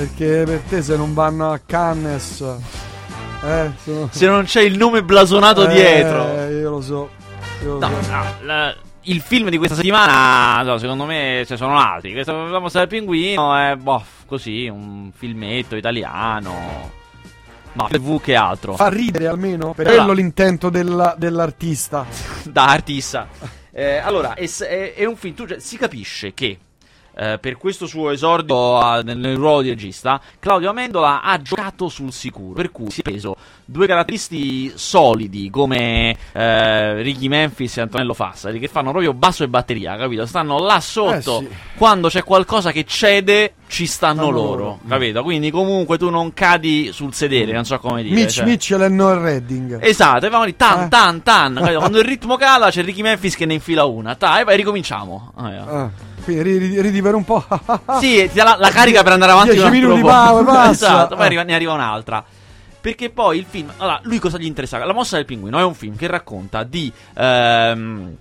Perché per te se non vanno a Cannes... Eh, sono... Se non c'è il nome blasonato Eh, dietro. Io lo so. Io lo No, so. no, la- il film di questa settimana, no, secondo me, ce sono altri. Questo mossa del pinguino è, boh, così, un filmetto italiano. Ma TV che altro. Fa ridere almeno? Per Allora- quello l'intento della- dell'artista. da artista. Eh, allora, è, è- è un film, tu, cioè, si capisce che eh, per questo suo esordio a- nel, nel ruolo di regista, Claudio Amendola ha giocato sul sicuro, per cui si è preso due caratteristi solidi come eh, Ricky Memphis e Antonello Fassari, che fanno proprio basso e batteria, capito? Stanno là sotto, Eh, sì. quando c'è qualcosa che cede, ci stanno Stanno loro, loro. capito? Quindi comunque tu non cadi sul sedere, non so come dire. Mitch cioè. Mitchell e Noel Redding. Esatto, e vanno lì tan Eh. tan tan. Quando il ritmo cala c'è Ricky Memphis che ne infila una. Dai, vai, ricominciamo. Ah, yeah. Ah, quindi ridi, ridi per un po'. Sì, ti dà la, la carica per andare avanti Dieci un altro minuti, po'. va, passa. Esatto, poi arriva- ne arriva un'altra. Perché poi il film. Allora, lui cosa gli interessa? La mossa del pinguino è un film che racconta di. ehm,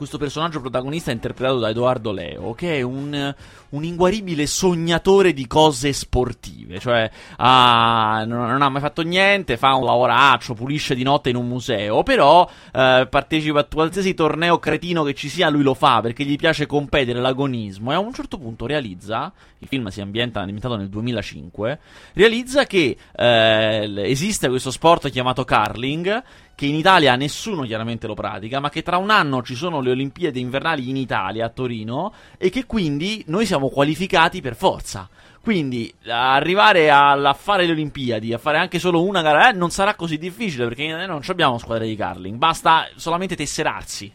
questo personaggio protagonista interpretato da Edoardo Leo, che è un, un inguaribile sognatore di cose sportive. Cioè, ha- non, non ha mai fatto niente, fa un lavoraccio, pulisce di notte in un museo. Però eh, partecipa a qualsiasi torneo cretino che ci sia, lui lo fa perché gli piace competere l'agonismo. E a un certo punto realizza. Il film si ambienta, nel 2005. Realizza che eh, esiste questo sport chiamato curling che in Italia nessuno chiaramente lo pratica, ma che tra un anno ci sono le Olimpiadi invernali in Italia, a Torino, e che quindi noi siamo qualificati per forza. Quindi arrivare a, fare le Olimpiadi, a fare anche solo una gara, eh, non sarà così difficile perché noi non abbiamo squadre di curling, basta solamente tesserarsi.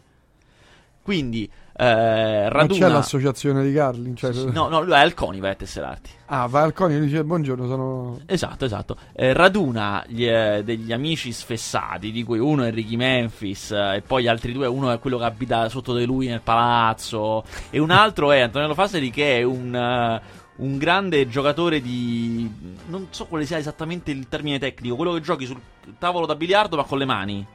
Quindi eh, Non c'è raduna. l'associazione di Carlin. Cioè... No, no, lui è al CONI, vai a tesserarti. Ah, va al conio e dice buongiorno, sono... Esatto, esatto. Eh, raduna gli, eh, degli amici sfessati, di cui uno è Ricky Memphis, eh, e poi gli altri due, uno è quello che abita sotto di lui nel palazzo, e un altro è Antonello Fassari, che è un, eh, un grande giocatore di. Non so quale sia esattamente il termine tecnico, quello che giochi sul tavolo da biliardo ma con le mani.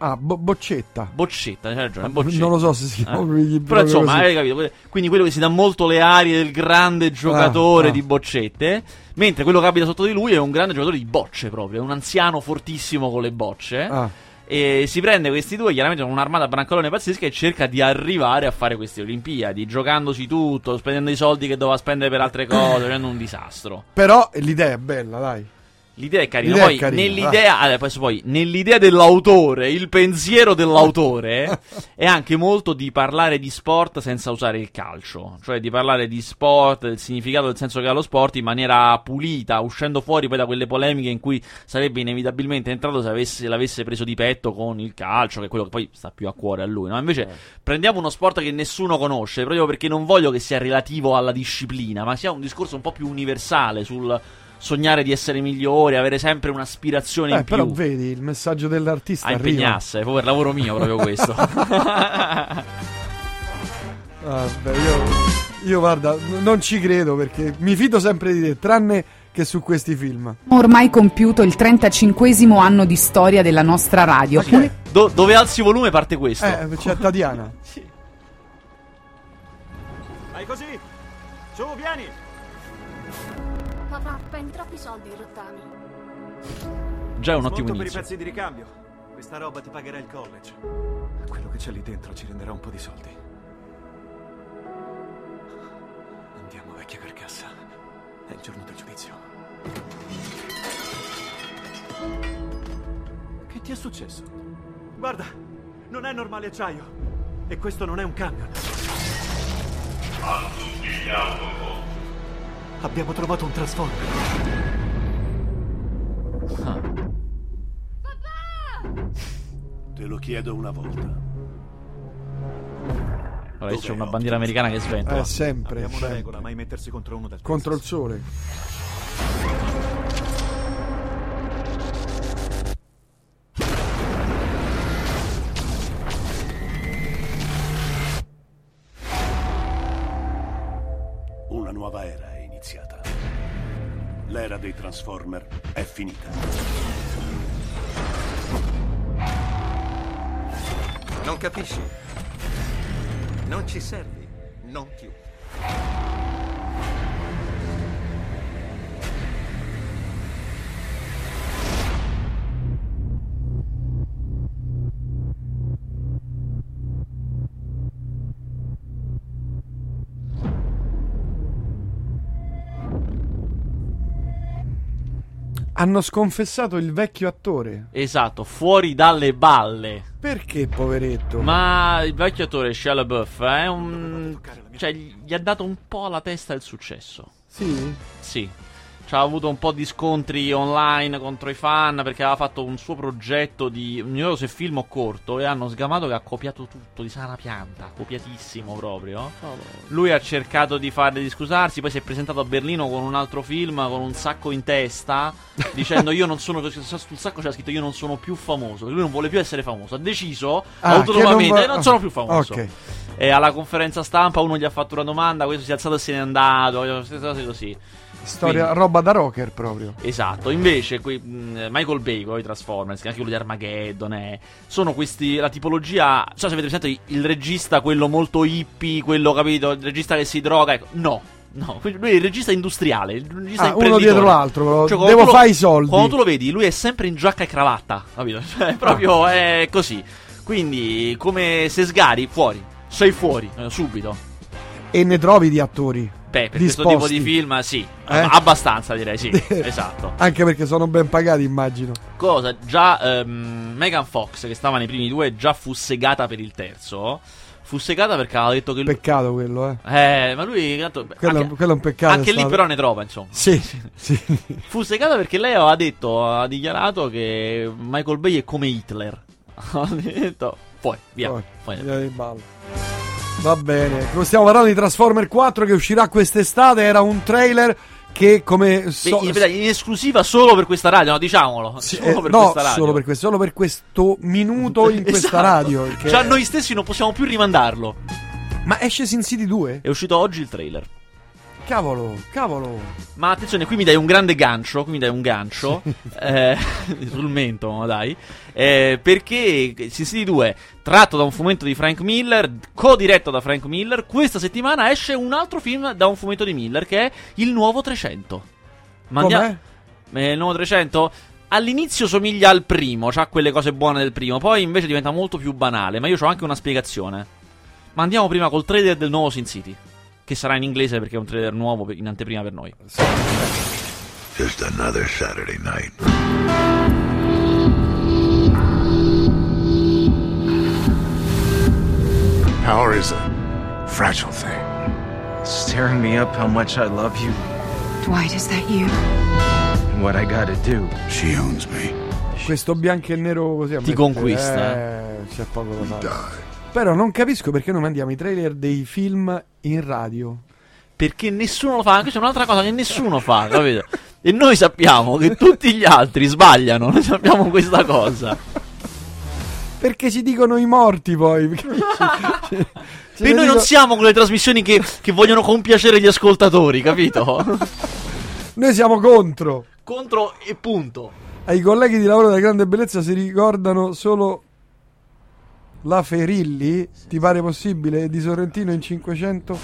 Ah, bo- boccetta. Boccetta, c'è ragione, boccetta. Non lo so se si Eh. chiama proprio Però insomma, così. hai capito? Quindi quello che si dà molto le arie del grande giocatore Ah, ah. di boccette, mentre quello che abita sotto di lui è un grande giocatore di bocce proprio, è un anziano fortissimo con le bocce. Ah, E si prende questi due, chiaramente con un'armata brancolone pazzesca, e cerca di arrivare a fare queste Olimpiadi, giocandosi tutto, spendendo i soldi che doveva spendere per altre cose, facendo un disastro. però l'idea è bella, dai. L'idea è carina. L'idea è Poi, carina, nell'idea, allora, poi, poi, nell'idea dell'autore, il pensiero dell'autore è anche molto di parlare di sport senza usare il calcio. Cioè di parlare di sport, del significato, del senso che ha lo sport in maniera pulita, uscendo fuori poi da quelle polemiche in cui sarebbe inevitabilmente entrato se avesse- l'avesse preso di petto con il calcio, che è quello che poi sta più a cuore a lui. No? Invece prendiamo uno sport che nessuno conosce, proprio perché non voglio che sia relativo alla disciplina, ma sia un discorso un po' più universale sul sognare di essere migliori, avere sempre un'aspirazione Eh, in più. però vedi, il messaggio dell'artista a arriva. impegnasse, poi per lavoro mio proprio questo. Vabbè, io, io guarda, non ci credo perché mi fido sempre di te, tranne che su questi film. Ormai compiuto il 35 anno di storia della nostra radio. Che- Do- dove alzi volume parte questo. Eh, c'è Tatiana. Sì. Vai così! Su, vieni! Avrà ben troppi soldi il rottami. Già è un ottimo Smonto per i inizio. pezzi di ricambio. Questa roba ti pagherà il college. Quello che c'è lì dentro ci renderà un po' di soldi. Andiamo, vecchia carcassa. È il giorno del giudizio. Che ti è successo? Guarda, non è normale acciaio. E questo non è un camion. Abbiamo trovato un trasformer. Te lo chiedo una volta. Allora, c'è una bandiera americana che sventola. Eh, sempre, Abbiamo una regola, mai mettersi contro uno del Contro il sole. Dei Transformer è finita. Non capisci? Non ci servi, non più. Hanno sconfessato il vecchio attore. Esatto, fuori dalle balle. Perché, poveretto? Ma il vecchio attore Shia LaBeouf è un... Cioè, gli ha dato un po' alla testa il successo. Sì? Sì. Ci ha avuto un po' di scontri online contro i fan perché aveva fatto un suo progetto di. Non ricordo se film o corto. E hanno sgamato che ha copiato tutto di sana pianta. Copiatissimo proprio. Lui ha cercato di farle di scusarsi. Poi si è presentato a Berlino con un altro film con un sacco in testa. dicendo io non sono. Sul sacco c'era scritto io non sono più famoso. Lui non vuole più essere famoso. Ha deciso Ah, autonomamente. Non, non va- sono più famoso. Ok. E alla conferenza stampa uno gli ha fatto una domanda. Questo si è alzato e se n'è andato. Queste cose così. Storia, Quindi- roba da rocker proprio. Esatto, invece qui, mh, Michael Bay con i Transformers, che anche quello di Armageddon, è- sono questi, la tipologia, non so se avete presente il regista, quello molto hippie, quello capito, il regista che si droga, ecco, no, no, lui è il regista industriale, il regista Ah, uno dietro l'altro, quando devo lo- fare i soldi. Quando tu lo vedi, lui è sempre in giacca e cravatta, capito? Cioè, proprio è così. Quindi, come se sgari, fuori, sei fuori, eh, subito. E ne trovi di attori. Beh, per questo tipo Disposti. di film, sì, Eh? abbastanza direi, sì, esatto. Anche perché sono ben pagati, immagino. Cosa? Già ehm, Megan Fox, che stava nei primi due, già fu segata per il terzo. Fu segata perché aveva detto che lui. Peccato quello, eh. Eh, ma lui. tanto- Quello, anche, quello è un peccato. anche lì, però, ne trova, insomma. Sì, sì. Fu segata perché lei aveva detto, ha dichiarato che Michael Bay è come Hitler. ha detto, fuori, via. Poi, fuori. via ballo. Va bene. Stiamo parlando di Transformer 4 che uscirà quest'estate. Era un trailer che come... so- in, in esclusiva solo per questa radio, no, diciamolo. sì, solo eh, per no, questa radio. solo per questo, solo per questo minuto in questa Esatto. radio. perché- Già noi stessi non possiamo più rimandarlo. Ma esce Sin City 2? È uscito oggi il trailer. Cavolo, cavolo. Ma attenzione, qui mi dai un grande gancio. Qui mi dai un gancio. eh, sul mento, ma dai. Eh, perché Sin City 2, tratto da un fumetto di Frank Miller, co-diretto da Frank Miller, questa settimana esce un altro film da un fumetto di Miller che è Il Nuovo 300. Ma andia- Com'è? eh, il Nuovo 300? All'inizio somiglia al primo, ha quelle cose buone del primo, poi invece diventa molto più banale. Ma io ho anche una spiegazione. Ma andiamo prima col trailer del nuovo Sin City. Che sarà in inglese perché è un trailer nuovo in anteprima per noi. Just another Saturday night. Power is a fragile thing. Staring me up how much I love you Dwight, is that you? what I gotta do. She owns me. Questo bianco e nero così a Ti me- conquista. Eh, c'è poco da fare. Die. Però non capisco perché non mandiamo i trailer dei film in radio. Perché nessuno lo fa. Questa è un'altra cosa che nessuno fa, capito? E noi sappiamo che tutti gli altri sbagliano. Noi sappiamo questa cosa. Perché ci dicono i morti poi. Ce E ne noi non dico- siamo quelle trasmissioni che, che vogliono compiacere gli ascoltatori, capito? Noi siamo contro. Contro e punto. Ai colleghi di lavoro della grande bellezza si ricordano solo la Ferilli. Ti pare possibile? Di Sorrentino in 500?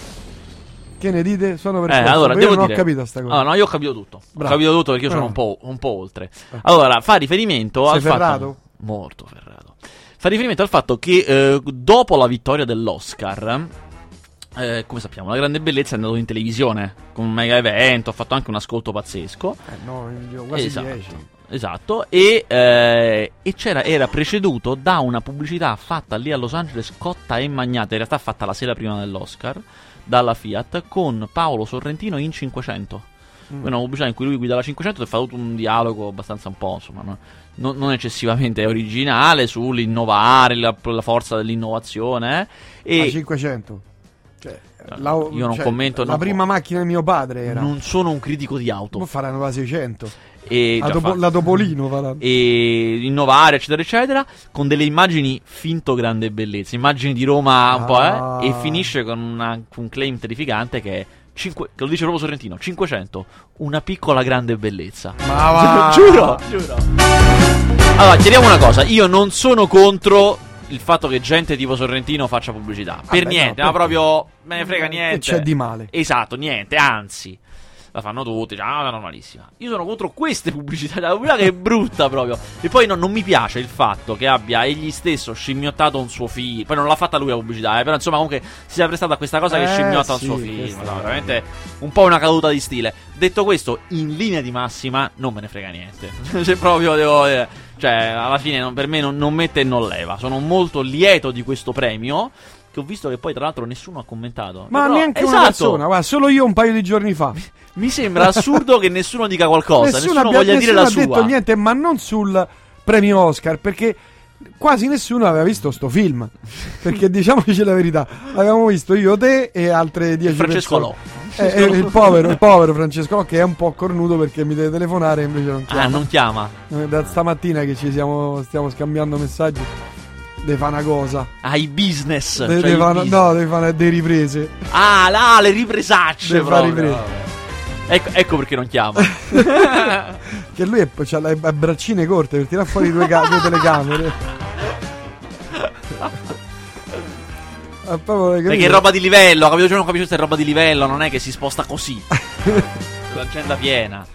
Che ne dite? Sono per Eh, allora, Io devo non dire... ho capito sta cosa. Ah, no, io ho capito tutto. Bravo. Ho capito tutto perché io sono un Bravo. po', un po' oltre. Allora, fa riferimento Sei al ferrato? fatto... Molto ferrato. Fa riferimento al fatto che eh, dopo la vittoria dell'Oscar... eh, come sappiamo, la grande bellezza è andato in televisione con un mega evento, ha fatto anche un ascolto pazzesco. Eh, no, io quasi esatto, 10. Esatto. E, eh, e c'era, era preceduto da una pubblicità fatta lì a Los Angeles, cotta e magnata, in realtà fatta la sera prima dell'Oscar, dalla Fiat, con Paolo Sorrentino in 500. Mm. Una pubblicità in cui lui guida la 500 e fa tutto un dialogo abbastanza un po', insomma, no- non, non eccessivamente originale sull'innovare, la, la forza dell'innovazione. eh. E 500. Cioè, No, io non commento, La non prima macchina di mio padre era. non sono un critico di auto. faranno la 600? E La, fatto. la Topolino faranno. e innovare, eccetera, eccetera, con delle immagini finto grande bellezza, immagini di Roma un po', Ah. eh, e finisce con una- un claim terrificante che è, cinque- che lo dice proprio Sorrentino, 500, una piccola grande bellezza. Ma va! giuro, giuro. Allora, chiariamo una cosa, io non sono contro il fatto che gente tipo Sorrentino faccia pubblicità, per Vabbè, niente, no, ma proprio me ne frega Che niente. c'è di male? Esatto, niente, anzi. La fanno tutti, già, è normalissima. Io sono contro queste pubblicità, la pubblicità che è brutta proprio. E poi no, non mi piace il fatto che abbia egli stesso scimmiottato un suo film. Poi non l'ha fatta lui la pubblicità, eh, però insomma comunque si è prestato a questa cosa che Eh, scimmiotta sì, un suo film. No, veramente un po' una caduta di stile. Detto questo, in linea di massima non me ne frega niente. Se proprio devo dire, cioè, alla fine non- per me non, non mette e non leva. Sono molto lieto di questo premio. Che ho visto che poi, tra l'altro, nessuno ha commentato. Ma Però- neanche una esatto. persona, guarda, solo io un paio di giorni fa. Mi sembra assurdo che nessuno dica qualcosa. Nessuno, abbia- voglia dire nessuno la ha sua. detto niente, ma non sul premio Oscar, perché quasi nessuno aveva visto sto film. Perché diciamoci la verità, l'avevamo visto io, te e altre 10 Francesco persone. Eh, eh, il povero, il povero Francesco Lo, che è un po' cornuto perché mi deve telefonare e invece non chiama. Ah, non chiama. Eh, Da stamattina che ci siamo, stiamo scambiando messaggi. Deve fare una cosa. Ai business. Deve, cioè il fare- business. no, deve fare delle riprese. Ah, là, le ripresacce. Deve fare riprese. Ecco, ecco perché non chiama. Che lui ha le braccine corte per tirare fuori due, ca- due telecamere. Ah, Perché è roba di livello, capito? Cioè, non capisco se è roba di livello, non è che si sposta così. L'agenda piena.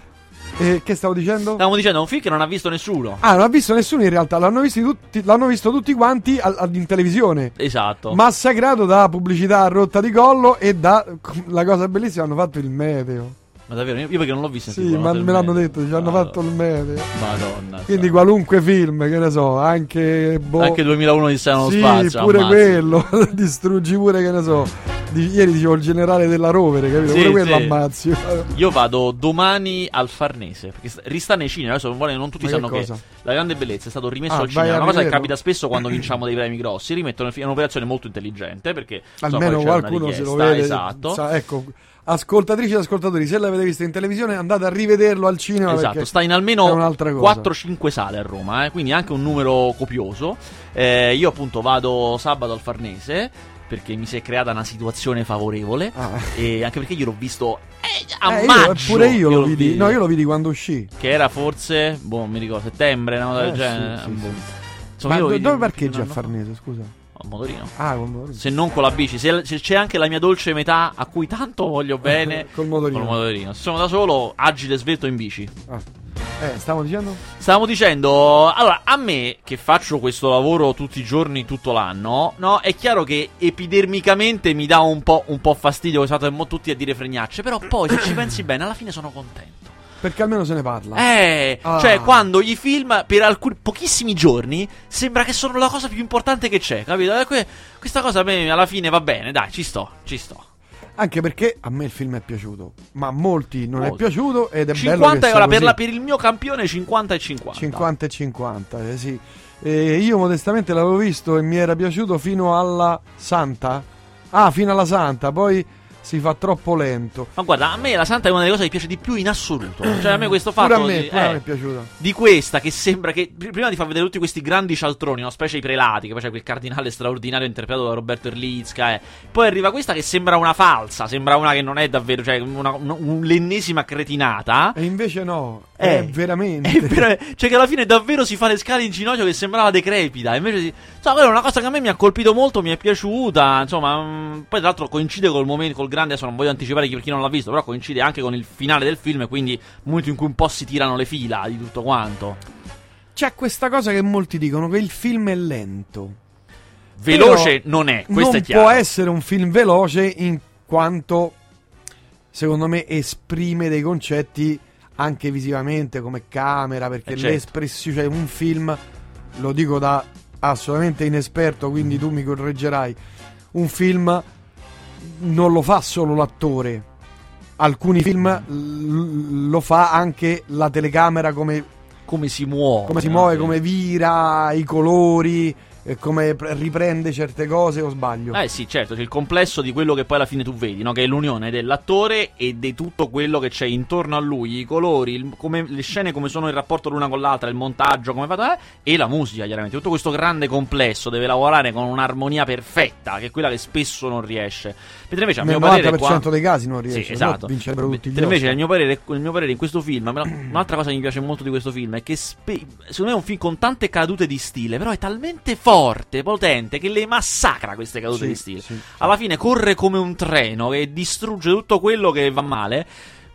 Eh, che stavo dicendo? Stavamo dicendo, è un film che non ha visto nessuno. Ah, non ha visto nessuno in realtà, l'hanno, tutti, l'hanno visto tutti quanti al- al- in televisione. Esatto. Massacrato da pubblicità a rotta di collo e da. La cosa bellissima, hanno fatto il meteo. Ma davvero, io perché non l'ho visto. in Sì, ma me l'hanno detto, ci hanno Madonna. fatto il meteo. Madonna. Quindi qualunque film, che ne so, anche. Boh, Anche 2001 di Strano sì, Spazio. pure ammazza. quello. Distruggi pure, che ne so. Di- ieri dicevo il generale della rovere, capito? Sì, pure quello sì. ammazzi. Io vado domani al Farnese. Perché sta- rista nei cinema. Adesso non tutti Ma che sanno che, cosa? La grande bellezza è stato rimesso Ah, al cinema. a Una cosa che capita spesso quando vinciamo dei premi grossi. Rimettono. È un'operazione molto intelligente. Perché Almeno una qualcuno se lo vede. Esatto. sa- ecco, ascoltatrici e ascoltatori, se l'avete visto in televisione, andate a rivederlo al cinema. Esatto, sta in almeno un'altra cosa. 4-5 sale a Roma, eh, quindi anche un numero copioso. Eh, io appunto vado sabato al Farnese perché mi si è creata una situazione favorevole Ah. e anche perché io l'ho visto eh, a Eh, io- maggio. pure io, lo vidi. No, io lo vidi quando uscì. Che era forse, boh, mi ricordo, settembre, una cosa del Eh, genere. sì, sì, boh. sì. Insomma, Ma io do- dove parcheggi a Farnese, scusa? A motorino. Ah, col motorino. Se non con la bici, se, se c'è anche la mia dolce metà a cui tanto voglio bene, Col motorino. col motorino. Se sono da solo, agile e svelto in bici. Ah. Eh, stavo dicendo? Stavamo dicendo, allora, a me che faccio questo lavoro tutti i giorni, tutto l'anno, no? È chiaro che epidermicamente mi dà un po', un po' fastidio, esatto, tutti a dire fregnacce, però poi se ci pensi bene, alla fine sono contento. Perché almeno se ne parla. Eh, Ah. cioè quando i film per alcuni pochissimi giorni sembra che sono la cosa più importante che c'è, capito? Que- questa cosa me alla fine va bene, dai, ci sto, ci sto. Anche perché a me il film è piaciuto, ma a molti non Molti. è piaciuto ed è bello 50 che e sia ora per, la- per il mio campione 50 e 50. 50 e 50, eh, sì. E io modestamente l'avevo visto e mi era piaciuto fino alla Santa. Ah, fino alla Santa, poi si fa troppo lento. Ma guarda, a me la Santa è una delle cose che piace di più in assoluto. Cioè, a me questo Pure fatto a me, di, pure a eh, me è piaciuto. di questa che sembra che pr- prima di far vedere tutti questi grandi cialtroni, no? specie i prelati, che poi c'è quel cardinale straordinario interpretato da Roberto Erlitzka, eh. poi arriva questa che sembra una falsa, sembra una che non è davvero, cioè una, un- un- l'ennesima cretinata. E invece no, Eh, è veramente. È vero- cioè che alla fine davvero si fa le scale in ginocchio che sembrava decrepita. Invece si... insomma, quella è una cosa che a me mi ha colpito molto, mi è piaciuta. Insomma, mm, poi tra l'altro coincide col momento, col grande. Adesso non voglio anticipare chi- per chi non l'ha visto, però coincide anche con il finale del film. Quindi il momento in cui un po' si tirano le fila di tutto quanto. C'è questa cosa che molti dicono che il film è lento. Veloce Però non è, questo non è chiaro. può essere un film veloce in quanto secondo me esprime dei concetti anche visivamente come camera perché Eh, certo. l'espressione cioè un film lo dico da assolutamente inesperto quindi tu mi correggerai un film non lo fa solo l'attore alcuni film l- lo fa anche la telecamera come, Come si muove. come si muove Sì. come vira i colori come pre- riprende certe cose o sbaglio Eh sì, certo, c'è il complesso di quello che poi alla fine tu vedi, no? che è l'unione dell'attore e di tutto quello che c'è intorno a lui, i colori, il- come- le scene come sono in rapporto l'una con l'altra, il montaggio, come fatto, eh, e la musica chiaramente. Tutto questo grande complesso deve lavorare con un'armonia perfetta, che è quella che spesso non riesce. Mentre invece a nel mio parere 90% qua... dei casi non riesce Sì, esatto. vincerebbero tutti gli invece il mio, parere, il mio parere in questo film, un'altra cosa che mi piace molto di questo film è che spe- secondo me è un film con tante cadute di stile, però è talmente forte, potente, che le massacra queste cadute Sì, di stile. sì. Alla fine corre come un treno che distrugge tutto quello che va male.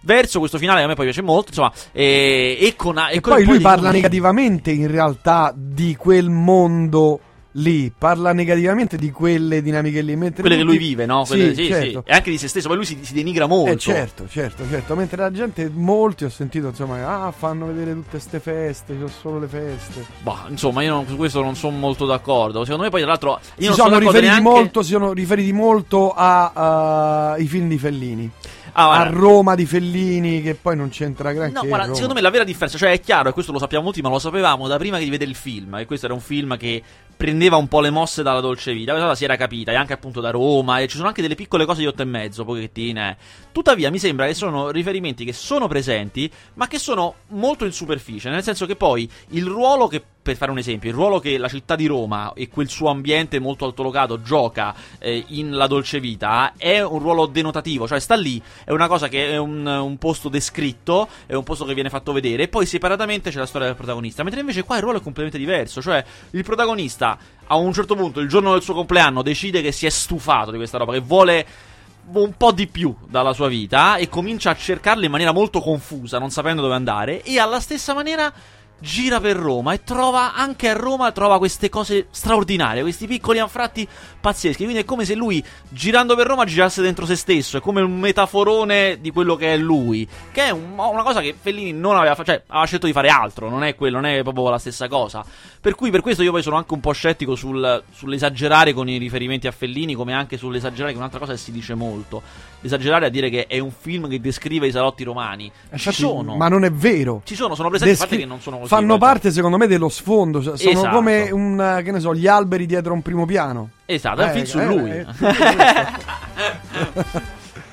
Verso questo finale che a me poi piace molto, insomma, e, e con, E con poi lui di parla musica. negativamente in realtà di quel mondo lì, parla negativamente di quelle dinamiche lì. Mentre Quelle che lui vive, no? Quelle- Sì, sì, certo. sì. E anche di se stesso, poi lui si, si denigra molto. Eh, certo, certo, certo. Mentre la gente, molti ho sentito, insomma, ah, fanno vedere tutte ste feste, c'ho solo le feste. Boh, insomma, io non- su questo non sono molto d'accordo. Secondo me, poi, tra l'altro, io si non sono sono d'accordo riferiti neanche... molto, si sono riferiti molto ai film di Fellini. Ah, a. Roma di Fellini, che poi non c'entra granché. No, guarda, secondo me la vera differenza, cioè è chiaro, e questo lo sappiamo tutti, ma lo sapevamo da prima di vedere il film, e questo era un film che prendeva un po' le mosse dalla dolce vita, questa cosa si era capita, e anche appunto da Roma, e ci sono anche delle piccole cose di otto e mezzo, pochettine. Tuttavia mi sembra che sono riferimenti che sono presenti, ma che sono molto in superficie, nel senso che poi il ruolo che per fare un esempio, il ruolo che la città di Roma e quel suo ambiente molto altolocato gioca eh, in La Dolce Vita è un ruolo denotativo, cioè sta lì, è una cosa che è un, un posto descritto, è un posto che viene fatto vedere, e poi separatamente c'è la storia del protagonista, mentre invece qua il ruolo è completamente diverso, cioè il protagonista a un certo punto, il giorno del suo compleanno, decide che si è stufato di questa roba, che vuole un po' di più dalla sua vita e comincia a cercarla in maniera molto confusa, non sapendo dove andare, e alla stessa maniera gira per Roma e trova anche a Roma trova queste cose straordinarie, questi piccoli anfratti pazzeschi. Quindi è come se lui girando per Roma girasse dentro se stesso, è come un metaforone di quello che è lui, che è un- una cosa che Fellini non aveva fatto, cioè aveva scelto di fare altro, non è quello, non è proprio la stessa cosa. Per cui per questo io poi sono anche un po' scettico sul- sull'esagerare con i riferimenti a Fellini, come anche sull'esagerare che un'altra cosa che si dice molto. Esagerare a dire che è un film che descrive i salotti romani. Ci sono. Ma non è vero. Ci sono, sono presenti, Descri- parte che non sono così. Fanno parte, secondo me, dello sfondo. cioè, sono Esatto. come un, eh, che ne so, gli alberi dietro un primo piano. Esatto, è un Eh, film su eh, lui. eh,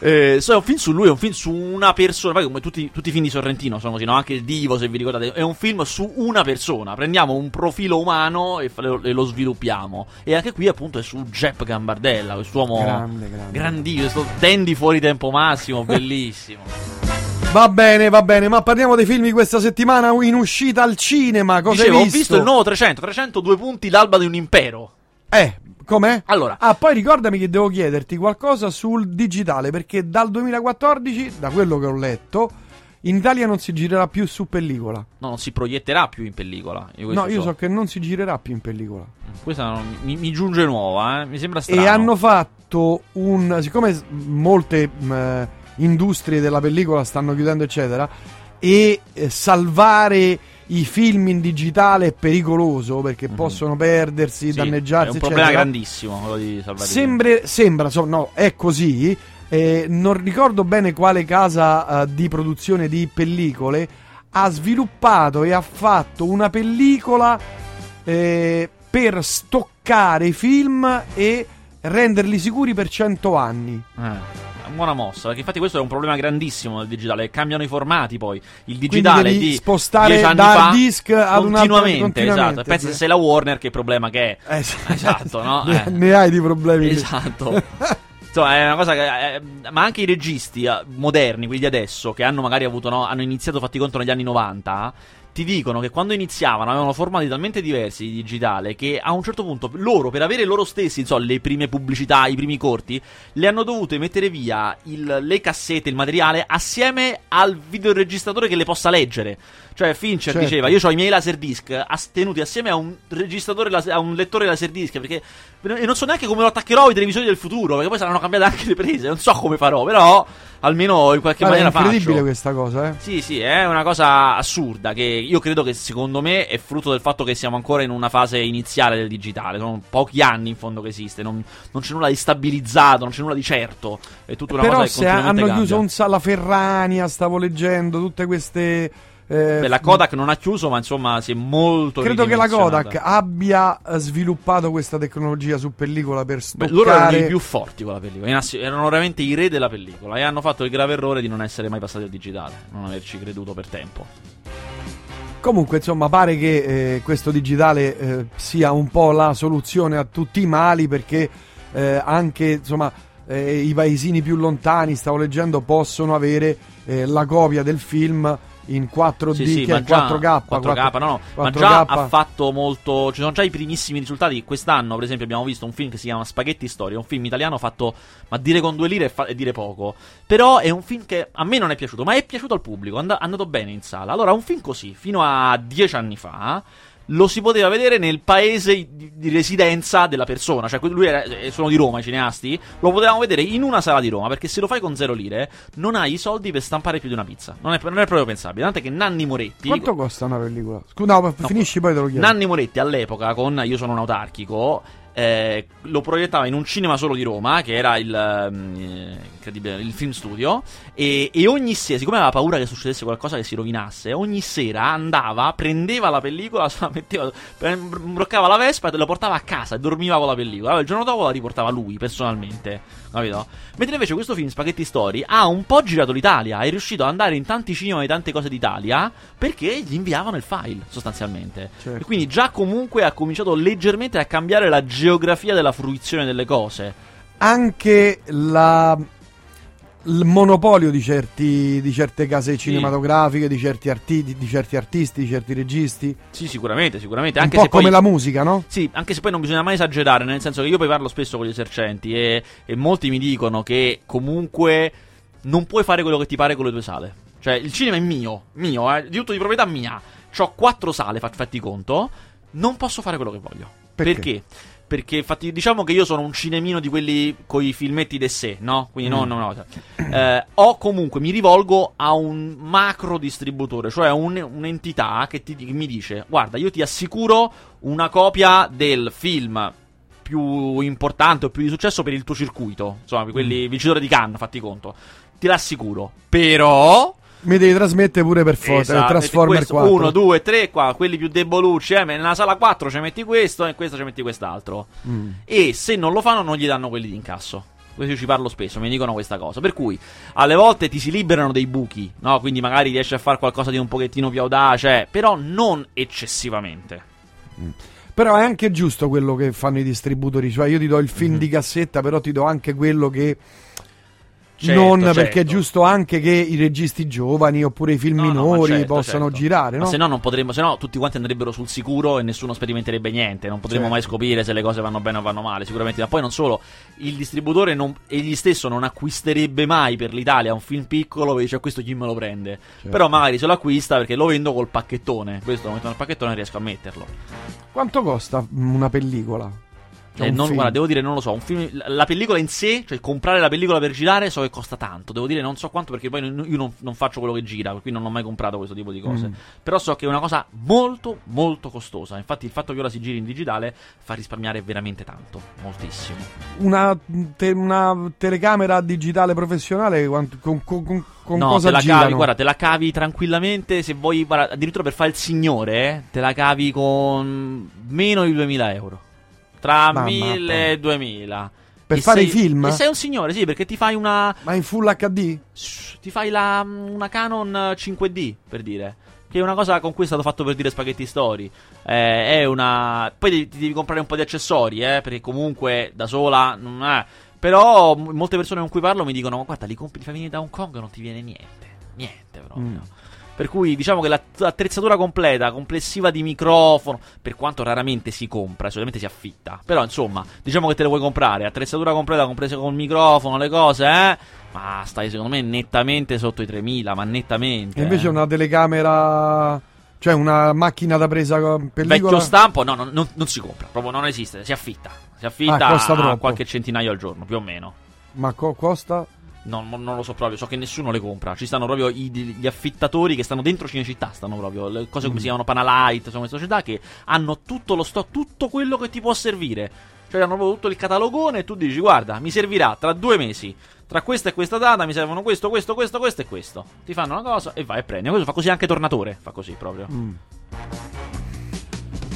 Eh, so, è un film su lui, è un film su una persona. Poi, come tutti, tutti i film di Sorrentino sono così, no? Anche il Divo, se vi ricordate, è un film su una persona. Prendiamo un profilo umano e, fa- e lo sviluppiamo. E anche qui, appunto, è su Jep Gambardella, quest'uomo Grande, grande. grandissimo, questo dandy fuori tempo massimo, bellissimo. Va bene, va bene, ma parliamo dei film di questa settimana in uscita al cinema. Cosa Dicevo, hai ho visto? visto il nuovo 300, 302 punti, l'alba di un impero. Eh, com'è? Allora, Ah, poi ricordami che devo chiederti qualcosa sul digitale, perché dal 2014, da quello che ho letto, in Italia non si girerà più su pellicola. no, non si proietterà più in pellicola. Io No, io so che non si girerà più in pellicola. Questa non- mi, mi giunge nuova, eh. mi sembra strano. E hanno fatto un. Siccome molte mh, eh, industrie della pellicola stanno chiudendo, eccetera, e eh, salvare i film in digitale è pericoloso perché possono perdersi. Sì, danneggiarsi. È un problema eccetera. grandissimo quello di salvare i Sembra, sembra, insomma, no, è così. eh, non ricordo bene quale casa eh, di produzione di pellicole ha sviluppato e ha fatto una pellicola eh, per stoccare i film e renderli sicuri per 100 anni. film. Eh, buona mossa, perché infatti questo è un problema grandissimo del digitale, cambiano i formati poi. Il digitale di spostare 10 anni da fa, disk ad un altro- continuamente, esatto. Pensa se sei la Warner che problema che è. Eh, sì. Esatto, no? ne, Eh. ne hai di problemi. Esatto. Insomma, è una cosa che. eh, ma anche i registi eh, moderni, quelli di adesso, che hanno magari avuto. no, hanno iniziato fatti conto negli anni 90. Ti dicono che quando iniziavano avevano formati talmente diversi di digitale che a un certo punto loro, per avere loro stessi, insomma, le prime pubblicità, i primi corti, le hanno dovute mettere via il- le cassette, il materiale, assieme al videoregistratore che le possa leggere. Cioè, Fincher Certo. diceva: Io ho i miei laserdisc as- tenuti assieme a un registratore, a un lettore laserdisc. Perché. E non so neanche come lo attaccherò ai televisori del futuro. Perché poi saranno cambiate anche le prese. Non so come farò, però. Almeno in qualche Guarda, è maniera incredibile faccio. questa cosa, eh. Sì, sì, è una cosa assurda che io credo che secondo me è frutto del fatto che siamo ancora in una fase iniziale del digitale. Sono pochi anni in fondo che esiste, non, non c'è nulla di stabilizzato, non c'è nulla di certo. È tutta una Però cosa che se continuamente hanno chiuso cambia. un sa- la Ferrania, stavo leggendo tutte queste... eh, Beh, la Kodak non ha chiuso, ma insomma si è molto Credo che la. Kodak abbia eh, sviluppato questa tecnologia su pellicola per Beh, stoccare... loro erano i più forti con la pellicola, erano veramente i re della pellicola e hanno fatto il grave errore di non essere mai passati al digitale, non averci creduto per tempo. Comunque, insomma, pare che eh, questo digitale eh, sia un po' la soluzione a tutti i mali perché eh, anche, insomma, eh, i paesini più lontani, stavo leggendo, possono avere la copia del film in 4D, Sì, sì, che ma già 4K. 4K, no, no, ma 4K. già ha fatto molto. Ci sono già i primissimi risultati. Quest'anno, per esempio, abbiamo visto un film che si chiama Spaghetti Storia. Un film italiano fatto, ma dire con due lire fa- è dire poco. Però è un film che a me non è piaciuto, ma è piaciuto al pubblico. È and- è andato bene in sala. Allora, un film così, fino a dieci anni fa. Lo si poteva vedere nel paese di, residenza della persona. Cioè, lui era, eh, sono di Roma, i cineasti. Lo potevamo vedere in una sala di Roma. Perché se lo fai con zero lire, non hai i soldi per stampare più di una pizza. Non è, non è proprio pensabile. Tant'è che Nanni Moretti. Quanto costa una pellicola? Scusa, no, finisci poi te lo chiedo. Nanni Moretti all'epoca, con Io sono un autarchico. Eh, lo proiettava in un cinema solo di Roma, che era il, ehm, incredibile, il film studio. E, e ogni sera, siccome aveva paura che succedesse qualcosa che si rovinasse, ogni sera andava, prendeva la pellicola, la metteva, bloccava la Vespa e la portava a casa e dormiva con la pellicola. Il giorno dopo la riportava lui personalmente. Capito? Mentre invece questo film, Spaghetti Story, ha un po' girato l'Italia. È riuscito ad andare in tanti cinema di tante cose d'Italia perché gli inviavano il file, sostanzialmente. Certo. E quindi già comunque ha cominciato leggermente a cambiare la geografia della fruizione delle cose. Anche la il monopolio di, certi, di certe case cinematografiche, di certi, arti, di certi artisti, di certi registi. Sì, sicuramente, sicuramente. Un Anche po' se poi, come la musica, no? Sì, anche se poi non bisogna mai esagerare, nel senso che io poi parlo spesso con gli esercenti e, e molti mi dicono che comunque non puoi fare quello che ti pare con le tue sale. Cioè, il cinema è mio, mio, eh, diritto di proprietà mia. Ho quattro sale, fa- fatti conto, non posso fare quello che voglio. Perché? Perché? Perché infatti diciamo che io sono un cinemino di quelli con i filmetti de sé, no? Quindi no, Mm. no, no. Eh, o comunque mi rivolgo a un macro distributore, cioè un- un'entità che, ti, che mi dice: Guarda, io ti assicuro una copia del film più importante o più di successo per il tuo circuito. Insomma, quelli vincitori di Cannes, fatti conto. Ti l'assicuro. Però. Mi devi trasmettere pure per foto. Esatto, Transformer metti 4. 1, 2, 3 qua, quelli più debolucci, eh, nella sala 4 ci metti questo e in questa ci metti quest'altro. Mm. E se non lo fanno non gli danno quelli di incasso. Questo io ci parlo spesso, mi dicono questa cosa. Per cui alle volte ti si liberano dei buchi, no? Quindi magari riesci a fare qualcosa di un pochettino più audace, però non eccessivamente. Però è anche giusto quello che fanno i distributori. Cioè, io ti do il film di cassetta, però ti do anche quello che. Certo, non certo. perché è giusto anche che i registi giovani oppure i film No, no, minori certo, possano certo. girare, no? Se no non potremmo, se no tutti quanti andrebbero sul sicuro e nessuno sperimenterebbe niente, non potremmo Certo. mai scoprire se le cose vanno bene o vanno male, sicuramente. Ma poi non solo, il distributore non, egli stesso non acquisterebbe mai per l'Italia un film piccolo e dice questo chi me lo prende. Certo. Però magari se lo acquista perché lo vendo col pacchettone, questo lo metto nel pacchettone e riesco a metterlo. Quanto costa una pellicola? Eh, non, guarda, devo dire, non lo so. Film, la- la pellicola in sé, cioè comprare la pellicola per girare, so che costa tanto. Devo dire, non so quanto perché poi io non, non faccio quello che gira, cui non ho mai comprato questo tipo di cose. Mm. Però so che è una cosa molto, molto costosa. Infatti, il fatto che ora si giri in digitale fa risparmiare veramente tanto, moltissimo. Una, te- una telecamera digitale professionale con, con- con- con no, cosa te la girano? cavi, guarda, te la cavi tranquillamente. Se vuoi, guarda, addirittura per fare il signore, eh, te la cavi con meno di 2000 euro. Tra Mamma, 1000 e 2000. Per E fare sei- i film? E sei un signore, sì, perché ti fai una. Ma in full HD? Ti fai la, una Canon 5D, per dire. Che è una cosa con cui è stato fatto per dire spaghetti story. Eh, è una. Poi ti, ti devi comprare un po' di accessori, eh. Perché comunque da sola non è. Però molte persone con cui parlo mi dicono: "Ma Guarda, li compri, li fai venire da Hong Kong e non ti viene niente. Niente proprio. Mm. Per cui diciamo che la- l'attrezzatura completa, complessiva di microfono, per quanto raramente si compra, solamente si affitta. Però insomma, diciamo che te le vuoi comprare, attrezzatura completa compresa con il microfono, le cose, eh. Ma stai secondo me nettamente sotto i 3000, ma nettamente. E invece eh. una telecamera, cioè una macchina da presa con pellicola. Vecchio stampo, no, no, non, non si compra, proprio non esiste, si affitta. Si affitta Ah, a troppo. qualche centinaio al giorno, più o meno. Ma co- costa? No, non non lo so proprio, so che nessuno le compra. Ci stanno proprio i- gli affittatori che stanno dentro Cinecittà, stanno proprio le cose come Mm. si chiamano Panalite, sono queste società che hanno tutto lo stock, tutto quello che ti può servire. Cioè hanno proprio tutto il catalogone e tu dici "Guarda, mi servirà tra due mesi. Tra questa e questa data mi servono questo, questo, questo, questo e questo". Ti fanno una cosa e vai e prendi. Questo fa così anche Tornatore, fa così proprio. Mm.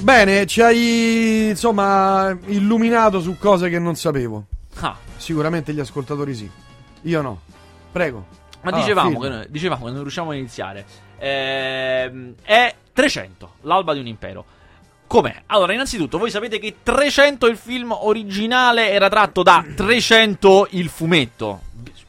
Bene, ci hai insomma illuminato su cose che non sapevo. Ah, Sicuramente gli ascoltatori sì. Io no. Prego. Ma Ah, dicevamo, che noi, dicevamo che non riusciamo a iniziare. Ehm, è 300, l'alba di un impero. Com'è? Allora, innanzitutto, voi sapete che 300 il film originale era tratto da 300 il fumetto.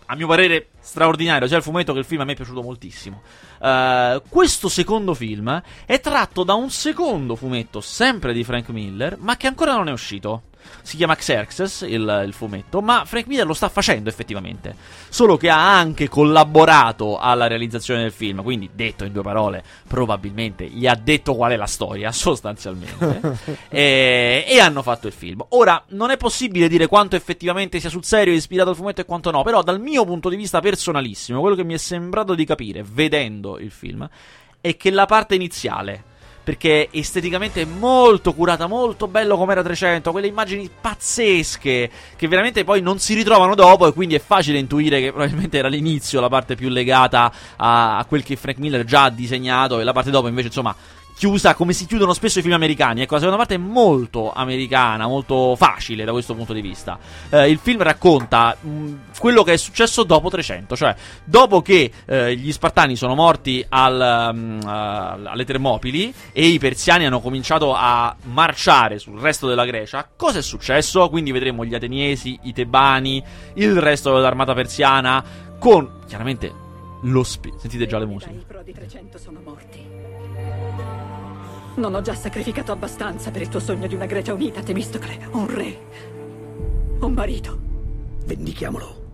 A mio parere straordinario, sia il fumetto che il film a me è piaciuto moltissimo. Eh, questo secondo film è tratto da un secondo fumetto, sempre di Frank Miller, ma che ancora non è uscito. Si chiama Xerxes il, il fumetto, ma Frank Miller lo sta facendo effettivamente. Solo che ha anche collaborato alla realizzazione del film. Quindi, detto in due parole, probabilmente gli ha detto qual è la storia, sostanzialmente. e, e hanno fatto il film. Ora, non è possibile dire quanto effettivamente sia sul serio ispirato al fumetto e quanto no. Però, dal mio punto di vista personalissimo, quello che mi è sembrato di capire vedendo il film è che la parte iniziale perché esteticamente è molto curata, molto bello come era 300, quelle immagini pazzesche che veramente poi non si ritrovano dopo e quindi è facile intuire che probabilmente era l'inizio la parte più legata a, a quel che Frank Miller già ha disegnato e la parte dopo invece insomma chiusa come si chiudono spesso i film americani. Ecco, la seconda parte è molto americana, molto facile da questo punto di vista. Eh, il film racconta mh, quello che è successo dopo 300, cioè dopo che eh, gli Spartani sono morti al, mh, alle Termopili e i persiani hanno cominciato a marciare sul resto della Grecia, cosa è successo? Quindi vedremo gli Ateniesi, i Tebani, il resto dell'armata persiana con chiaramente lo spi- sentite già le musiche. I pro di 300 sono. Non ho già sacrificato abbastanza per il tuo sogno di una Grecia unita, Temistocle. Un re. Un marito. Vendichiamolo.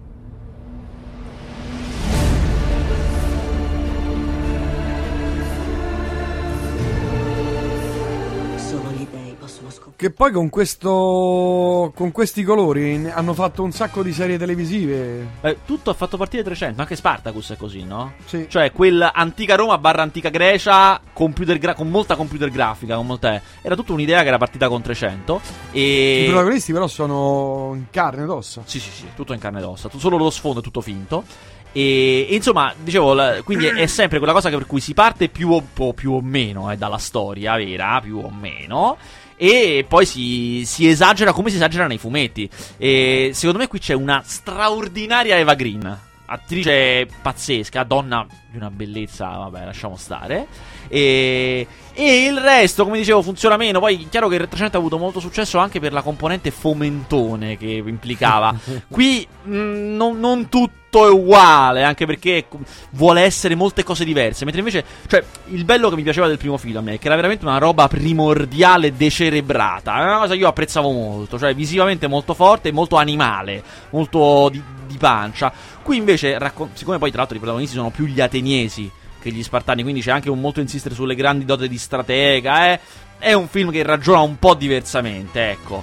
Che poi con questo. con questi colori hanno fatto un sacco di serie televisive. Eh, tutto ha fatto partire 300, anche Spartacus è così, no? Sì. Cioè, quel antica Roma barra antica Grecia, computer gra- con molta computer grafica, con molte... Era tutta un'idea che era partita con 300 e... I protagonisti, però, sono in carne ed ossa. Sì, sì, sì, tutto in carne ed ossa, solo lo sfondo è tutto finto. E, e insomma, dicevo, la- quindi è, sempre quella cosa che per cui si parte più o, più o meno eh, dalla storia vera, più o meno. E poi si, si esagera come si esagera nei fumetti. E secondo me qui c'è una straordinaria Eva Green. Attrice pazzesca, donna di una bellezza, vabbè, lasciamo stare. E, e il resto, come dicevo, funziona meno. Poi, chiaro che il 300 ha avuto molto successo anche per la componente fomentone che implicava. Qui mh, non, non tutto è uguale, anche perché vuole essere molte cose diverse. Mentre invece, cioè, il bello che mi piaceva del primo film a me è che era veramente una roba primordiale, decerebrata. È una cosa che io apprezzavo molto, cioè visivamente molto forte, molto animale, molto di, di pancia. Qui invece, raccon- siccome poi tra l'altro i protagonisti sono più gli ateniesi che gli spartani, quindi c'è anche un molto insistere sulle grandi dote di stratega, eh. È un film che ragiona un po' diversamente, ecco.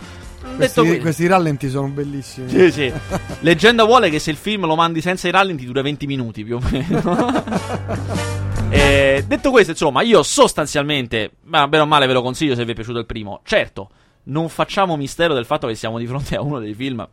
Questi, questo- questi rallenti sono bellissimi. sì, sì. Leggenda vuole che se il film lo mandi senza i rallenti dura 20 minuti più o meno. Eh, detto questo, insomma, io sostanzialmente, ma bene o male ve lo consiglio se vi è piaciuto il primo. Certo, non facciamo mistero del fatto che siamo di fronte a uno dei film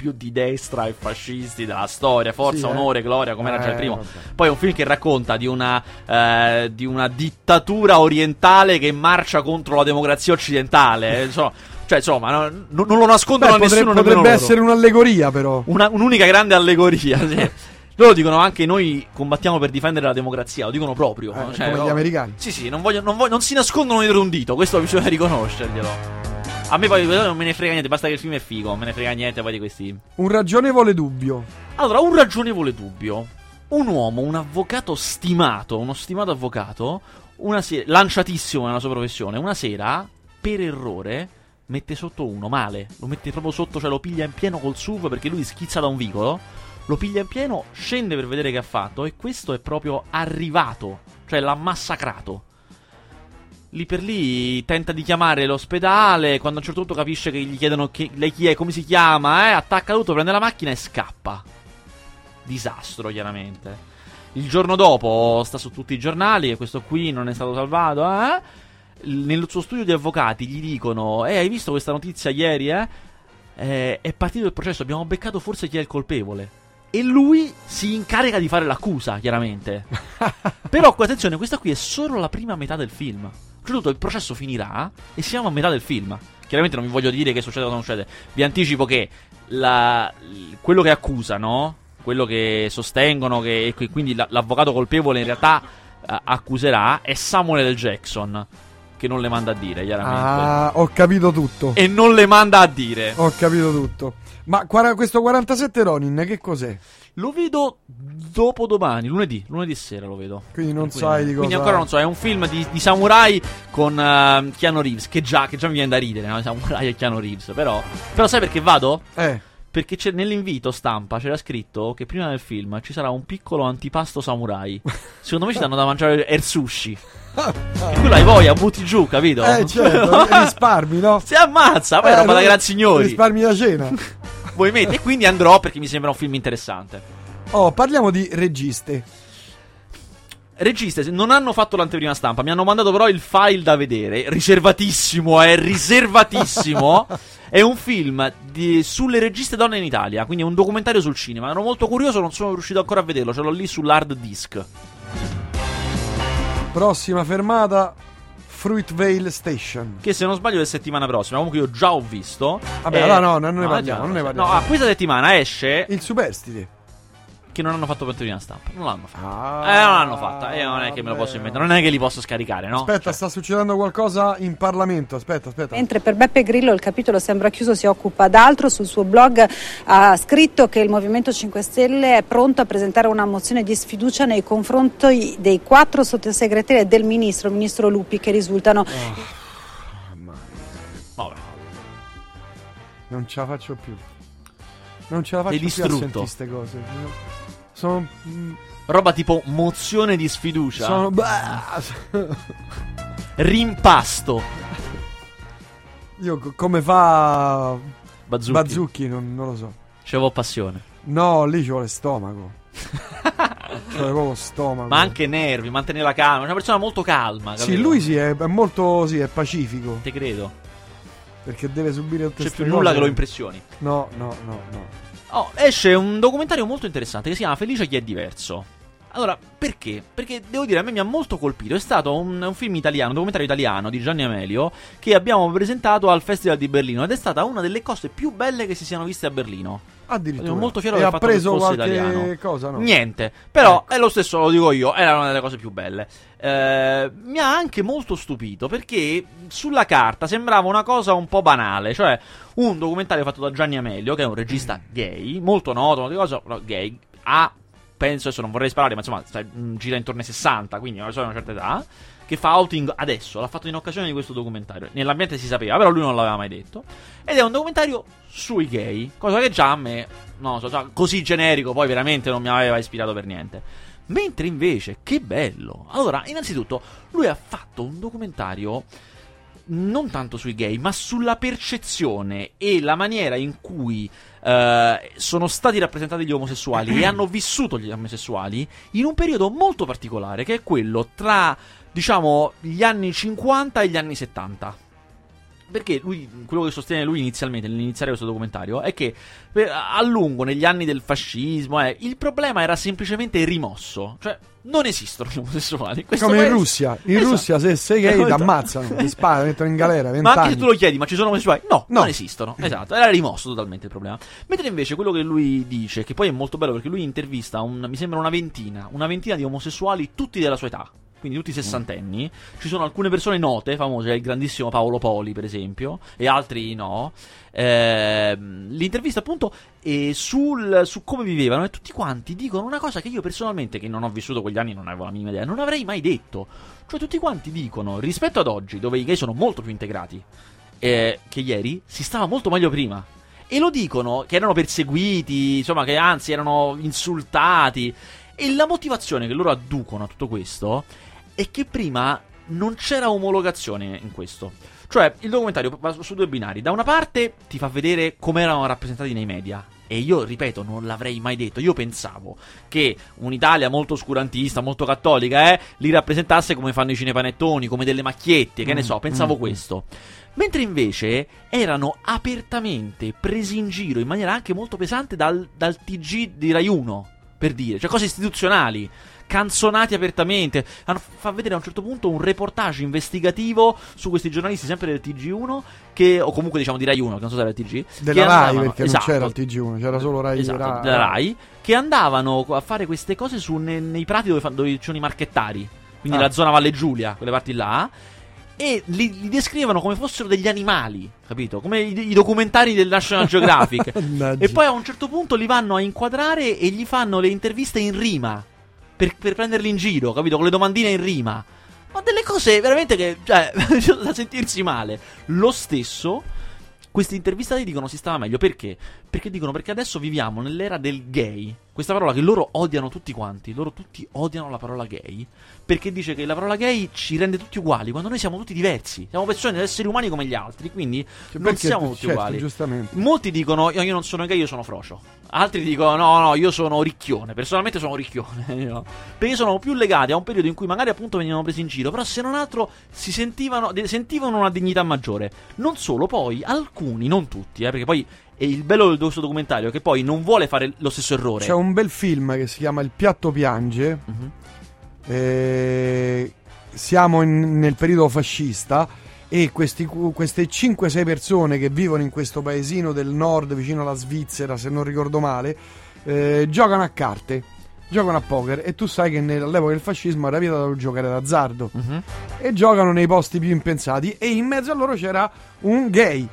più di destra e fascisti della storia, forza, Sì, eh. onore, gloria, come era già il Eh, primo. vabbè. Poi è un film che racconta di una, eh, di una dittatura orientale che marcia contro la democrazia occidentale. eh, insomma, cioè, insomma, no- non- non lo nascondono Beh, a nessuno. potrebbe loro. essere un'allegoria, però. Una- un'unica grande allegoria. sì. Loro dicono anche noi combattiamo per difendere la democrazia, lo dicono proprio. Eh, cioè, come no- gli americani. Sì, sì, non, voglio- non voglio- non si nascondono dietro un dito, questo bisogna riconoscerglielo. A me poi non me ne frega niente, basta che il film è figo, non me ne frega niente poi di questi. Un ragionevole dubbio. Allora, un ragionevole dubbio. Un uomo, un avvocato stimato, uno stimato avvocato, una se- lanciatissimo nella sua professione, una sera, per errore, mette sotto uno, male. Lo mette proprio sotto, cioè lo piglia in pieno col SUV perché lui schizza da un vicolo. Lo piglia in pieno, scende per vedere che ha fatto e questo è proprio arrivato, cioè l'ha massacrato. Lì per lì tenta di chiamare l'ospedale. Quando a un certo punto capisce che gli chiedono che, lei chi è, come si chiama, eh, attacca tutto, prende la macchina e scappa. Disastro, chiaramente. Il giorno dopo sta su tutti i giornali e questo qui non è stato salvato. Eh? Nel suo studio di avvocati gli dicono: Eh, hai visto questa notizia ieri? Eh? Eh, è partito il processo, abbiamo beccato forse chi è il colpevole. E lui si incarica di fare l'accusa, chiaramente. Però, attenzione, questa qui è solo la prima metà del film. Oltretutto, il processo finirà e siamo a metà del film. Chiaramente non vi voglio dire che succede o non succede. Vi anticipo che la- quello che accusano, quello che sostengono, che, e che quindi la- l'avvocato colpevole in realtà eh, accuserà, è Samuel L. Jackson. che non le manda a dire, chiaramente. Ah, ho capito tutto. E non le manda a dire. Ho capito tutto. Ma questo 47 Ronin che cos'è? Lo vedo dopo domani, lunedì, lunedì sera lo vedo. Quindi non Quindi- sai di cosa. Quindi ancora non so, è un film di, di samurai con eh, Keanu Reeves, che già, che già mi viene da ridere, no? Samurai e Keanu Reeves, però... Però sai perché vado? Eh. Perché c'è, nell'invito stampa c'era scritto che prima del film ci sarà un piccolo antipasto samurai. Secondo me ci danno da mangiare air sushi. Quello hai voglia, butti giù, capito? Eh, certo, risparmi, no? Si ammazza, poi è Eh, roba da no, gran signori. Risparmi da cena. Voi metti, e quindi andrò perché mi sembra un film interessante. Oh, parliamo di registe. Registe, non hanno fatto l'anteprima stampa, mi hanno mandato però il file da vedere. Riservatissimo, è riservatissimo. è un film di- sulle registe donne in Italia, quindi è un documentario sul cinema. Ero molto curioso, non sono riuscito ancora a vederlo, ce l'ho lì sull'hard disk. Prossima fermata Fruitvale Station. Che se non sbaglio è settimana prossima. Comunque io già ho visto. Vabbè, Eh, allora no, non ne no, parliamo, già, non ne no, parliamo. ah, questa settimana esce Il superstite. Che non hanno fatto l'anteprima stampa. Non l'hanno fatta. Ah, eh, non l'hanno fatta. E non è che me lo posso inventare. Non è che li posso scaricare, no? Aspetta, sta succedendo qualcosa in Parlamento. Aspetta, aspetta. Mentre per Beppe Grillo il capitolo sembra chiuso, si occupa d'altro. Sul suo blog ha scritto che il Movimento 5 Stelle è pronto a presentare una mozione di sfiducia nei confronti dei quattro sottosegretari e del ministro, il ministro Lupi, che risultano Vabbè. Non ce la faccio più. Non ce la faccio più a distrutto. sentire queste cose. Sono. mm, Roba tipo mozione di sfiducia. Sono. Rimpasto. Io co- come fa. Bazzucchi. Bazzucchi, non, non lo so. C'avevo passione. No, lì ci vuole stomaco. ci vuole proprio stomaco. Ma anche nervi, mantenere la calma. È una persona molto calma. Sì, capito? lui sì, è, è molto. Sì, è pacifico. Te credo. Perché deve subire tutte C'è queste più nulla che lo impressioni. No, no, no, no. Oh, esce un documentario molto interessante che si chiama Felice chi è diverso. Allora, perché? Perché devo dire, a me mi ha molto colpito. È stato un, un film italiano, un documentario italiano di Gianni Amelio che abbiamo presentato al Festival di Berlino ed è stata una delle cose più belle che si siano viste a Berlino. Addirittura. Sono molto fiero e del ha fatto preso che fosse italiano. cosa, no? Niente, però è lo stesso, lo dico io, era una delle cose più belle. Eh, mi ha anche molto stupito perché sulla carta sembrava una cosa un po' banale, cioè un documentario fatto da Gianni Amelio, che è un regista gay, molto noto, di cosa, gay, ha, penso, adesso non vorrei sparare, ma insomma, sta- mh, gira intorno ai 60, quindi persona di una certa età, che fa outing adesso, l'ha fatto in occasione di questo documentario. Nell'ambiente si sapeva, però lui non l'aveva mai detto. Ed è un documentario sui gay, cosa che già a me, non so, già così generico, poi veramente non mi aveva ispirato per niente. Mentre invece, che bello! Allora, innanzitutto, lui ha fatto un documentario non tanto sui gay, ma sulla percezione e la maniera in cui eh, sono stati rappresentati gli omosessuali e hanno vissuto gli omosessuali in un periodo molto particolare, che è quello tra, diciamo, gli anni 50 e gli anni 70. Perché lui, quello che sostiene lui inizialmente, nell'iniziare questo documentario, è che per- a lungo, negli anni del fascismo, eh, il problema era semplicemente rimosso. Cioè, non esistono gli omosessuali. in questo Come in paese. Russia. In Esatto. Russia se sei gay ti Esatto. ammazzano, ti sparano, mettono in galera Ma 20 anche anni. se tu lo chiedi, ma ci sono omosessuali? No, No. non esistono. Esatto, era rimosso totalmente il problema. Mentre invece quello che lui dice, che poi è molto bello perché lui intervista, un- mi sembra una ventina, una ventina di omosessuali, tutti della sua età. Quindi tutti sessantenni. Ci sono alcune persone note, famose, il grandissimo Paolo Poli, per esempio, e altri no. Ehm, l'intervista, appunto, è sul, su come vivevano, e tutti quanti dicono una cosa che io personalmente, che non ho vissuto quegli anni, non avevo la minima idea, non avrei mai detto. Cioè, tutti quanti dicono, rispetto ad oggi, dove i gay sono molto più integrati, eh, che ieri, si stava molto meglio prima. E lo dicono che erano perseguiti, insomma, che anzi erano insultati. E la motivazione che loro adducono a tutto questo è che prima non c'era omologazione in questo. Cioè, il documentario va su due binari. Da una parte ti fa vedere come erano rappresentati nei media. E io, ripeto, non l'avrei mai detto. Io pensavo che un'Italia molto oscurantista, molto cattolica, eh, li rappresentasse come fanno i cinepanettoni, come delle macchiette, che ne Mm, so, pensavo mm, questo. Mentre invece erano apertamente presi in giro in maniera anche molto pesante dal, dal TG di Rai 1, per dire, cioè cose istituzionali, canzonati apertamente. Hanno- fa vedere a un certo punto un reportage investigativo su questi giornalisti, sempre del TG1, che, o comunque diciamo di Rai 1, che non so se era il TG. Della Rai, andavano- perché esatto, non c'era il TG1, c'era solo Rai. Esatto, Rai- della Rai, che andavano a fare queste cose su- ne- nei prati dove, fa- dove ci sono i marchettari, quindi Ah. la zona Valle Giulia, quelle parti là. e li, li descrivono come fossero degli animali, capito? Come i, i documentari del National Geographic. E poi a un certo punto li vanno a inquadrare e gli fanno le interviste in rima. Per, per prenderli in giro, capito? Con le domandine in rima. Ma delle cose veramente che. Cioè, da sentirsi male. Lo stesso. Questi intervistati dicono si stava meglio perché? Perché dicono perché adesso viviamo nell'era del gay. Questa parola che loro odiano tutti quanti. Loro tutti odiano la parola gay. Perché dice che la parola gay ci rende tutti uguali. Quando noi siamo tutti diversi. Siamo persone, esseri umani come gli altri. Quindi non perché siamo tu- tutti certo, uguali. giustamente. Molti dicono io, io non sono gay, io sono frocio. Altri dicono no, no, io sono ricchione. Personalmente sono ricchione. no. Perché sono più legati a un periodo in cui magari appunto venivano presi in giro. Però se non altro si sentivano, sentivano una dignità maggiore. Non solo, poi alcuni, non tutti, eh, perché poi è il bello del questo documentario è che poi non vuole fare lo stesso errore. C'è un bel film che si chiama Il piatto piange. Mhm. Eh, siamo in- nel periodo fascista e questi, queste 5-6 persone che vivono in questo paesino del nord vicino alla Svizzera, se non ricordo male, eh, giocano a carte, giocano a poker e tu sai che all'epoca del fascismo era vietato giocare d'azzardo Mhm. e giocano nei posti più impensati e in mezzo a loro c'era un gay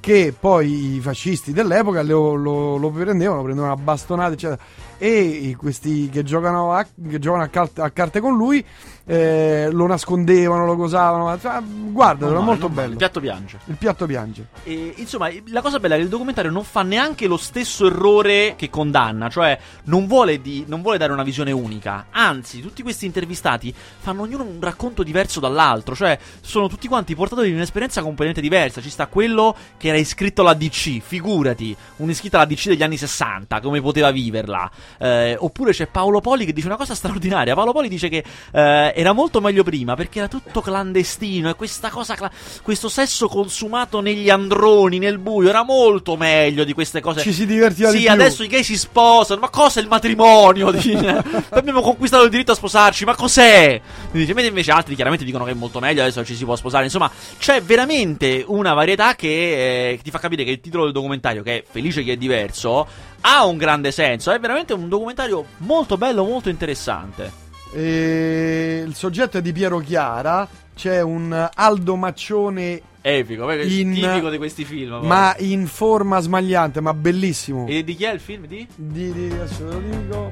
che poi i fascisti dell'epoca lo, lo- lo prendevano, prendevano a bastonate, eccetera. E questi che giocano a, che giocano a, cal- a carte con lui eh, lo nascondevano, lo cosavano. cioè, guarda, Non era male, molto bello. Il piatto piange. Il piatto piange. E, insomma, la cosa bella è che il documentario non fa neanche lo stesso errore che condanna, cioè non vuole, di- non vuole dare una visione unica. Anzi, tutti questi intervistati fanno ognuno un racconto diverso dall'altro, cioè sono tutti quanti portatori di un'esperienza completamente diversa. Ci sta quello che era iscritto alla DC, figurati, un iscritto alla DC degli anni 60, come poteva viverla. Eh, oppure c'è Paolo Poli che dice una cosa straordinaria. Paolo Poli dice che eh, era molto meglio prima perché era tutto clandestino e questa cosa, cla- questo sesso consumato negli androni, nel buio, era molto meglio di queste cose. Ci si divertiva sì, di più. adesso i gay si sposano. Ma cosa è il matrimonio? Dice, abbiamo conquistato il diritto a sposarci. Ma cos'è? Dice, mentre invece altri chiaramente dicono che è molto meglio. Adesso ci si può sposare. Insomma, c'è veramente una varietà che, eh, che ti fa capire che il titolo del documentario, che è Felice chi è diverso, ha un grande senso. È veramente un documentario molto bello, molto interessante. E il soggetto è di Piero Chiara. C'è un Aldo Maccione, Epico, è In- tipico di questi film. ma in forma smagliante, ma bellissimo. E di chi è il film? Di? Di, di- adesso te lo dico.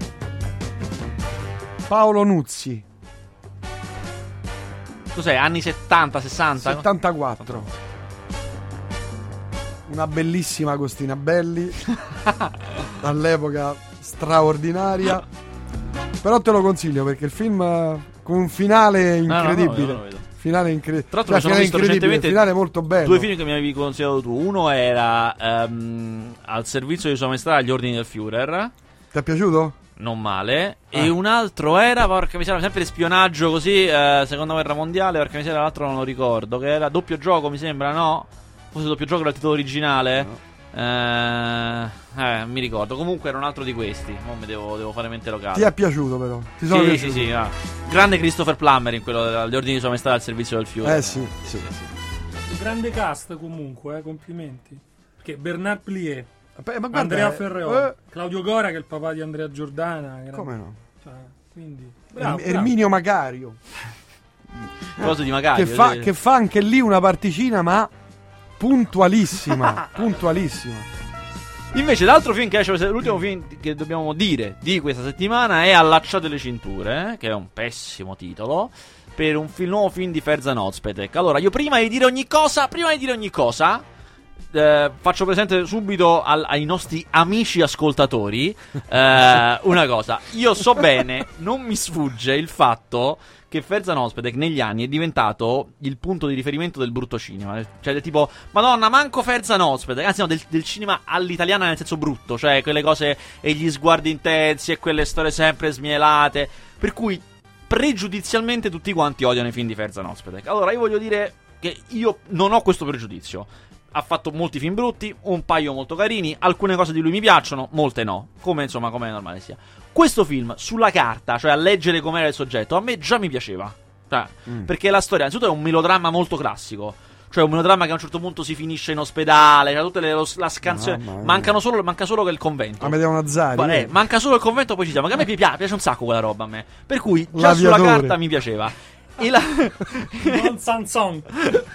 Paolo Nuzzi, Cos'è? Anni 70, 60? 74. Una bellissima Agostina Belli. all'epoca straordinaria. Però te lo consiglio perché il film eh, con un finale no, no, incredibile. io lo vedo. Finale incredibile. Tra l'altro sono finale visto incredibile, recentemente finale molto bello. Due film che mi avevi consigliato tu. Uno era ehm, Al servizio di Sua Maestà agli ordini del Führer. Ti è piaciuto? Non male. Ah. E un altro era, porca miseria, sempre spionaggio così, eh, seconda guerra mondiale, porca miseria, l'altro non lo ricordo. Che era doppio gioco, mi sembra, no? Forse doppio gioco era il titolo originale. Eh, eh, mi ricordo. Comunque era un altro di questi. Mo' mi devo, devo fare mente locale. Ti è piaciuto però? Ti sono sì, piaciuti? sì, sì, ah. Grande Christopher Plummer in quello degli ordini di Sua Maestà al servizio del Führer. Eh sì, sì. Un grande cast comunque, eh, complimenti. Perché Bernard Plier, Beh, guarda, Andrea eh, Ferreoli, eh, Claudio Gora che è il papà di Andrea Giordana. era- Come no? Cioè, quindi, bravo, Er- bravo. Erminio Macario. Cose di Macario. che, fa, sì. che fa anche lì una particina, ma puntualissima. puntualissima. Invece l'altro film che esce, l'ultimo film che dobbiamo dire di questa settimana è Allacciate le cinture, eh, che è un pessimo titolo, per un film- nuovo film di Ferzan Ozpetek. Allora, io prima di dire ogni cosa, prima di dire ogni cosa, eh, faccio presente subito al- ai nostri amici ascoltatori eh, una cosa. Io so bene, non mi sfugge il fatto che Ferzan Ozpetek negli anni è diventato il punto di riferimento del brutto cinema. Cioè del tipo, madonna, manco Ferzan Ozpetek. Anzi no, del, del cinema all'italiana nel senso brutto. Cioè quelle cose e gli sguardi intensi e quelle storie sempre smielate. Per cui pregiudizialmente tutti quanti odiano i film di Ferzan Ozpetek. Allora io voglio dire che io non ho questo pregiudizio. Ha fatto molti film brutti, un paio molto carini, alcune cose di lui mi piacciono, molte no, come insomma come è normale sia. Questo film sulla carta, cioè a leggere com'era il soggetto, a me già mi piaceva. Cioè, Mm. Perché la storia, innanzitutto, è un melodramma molto classico. Cioè, un melodramma che a un certo punto si finisce in ospedale. Cioè, tutte le lo- la scansione. Mia. Mancano solo, manca solo che il convento. Amedeo Nazzari. Ma, eh, eh. manca solo il convento, poi ci siamo. Che a me pi- piace, piace un sacco quella roba a me. Per cui già sulla L'aviatore. carta mi piaceva. E la... Yvonne Sanson.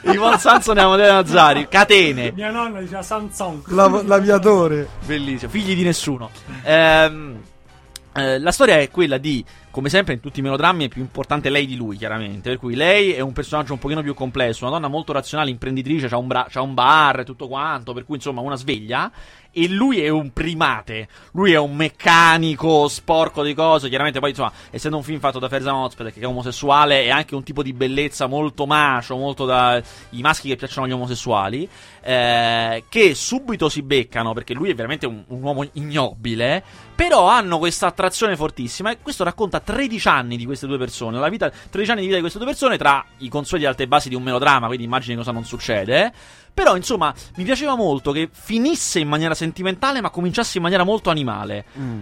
Yvonne Sanson e Amadeo Nazzari, catene. Mia nonna diceva Sanson. La- l'aviatore. Bellissimo, figli di nessuno. Ehm, eh, la storia è quella di, come sempre in tutti i melodrammi, è più importante lei di lui, chiaramente. Per cui lei è un personaggio un pochino più complesso, una donna molto razionale, imprenditrice, ha un, bra- un bar e tutto quanto, per cui insomma una sveglia. E lui è un primate, lui è un meccanico sporco di cose. Chiaramente, poi, insomma, essendo un film fatto da Ferzan Ozped, che è omosessuale, è anche un tipo di bellezza molto macio, molto da i maschi che piacciono agli omosessuali. eh, che subito si beccano perché lui è veramente un, un uomo ignobile. Però hanno questa attrazione fortissima. E questo racconta 13 anni di queste due persone. La vita, 13 anni di vita di queste due persone tra i consueti alte basi di un melodramma. Quindi immagini cosa non succede. Però, insomma, mi piaceva molto che finisse in maniera sentimentale, ma cominciasse in maniera molto animale. Mm.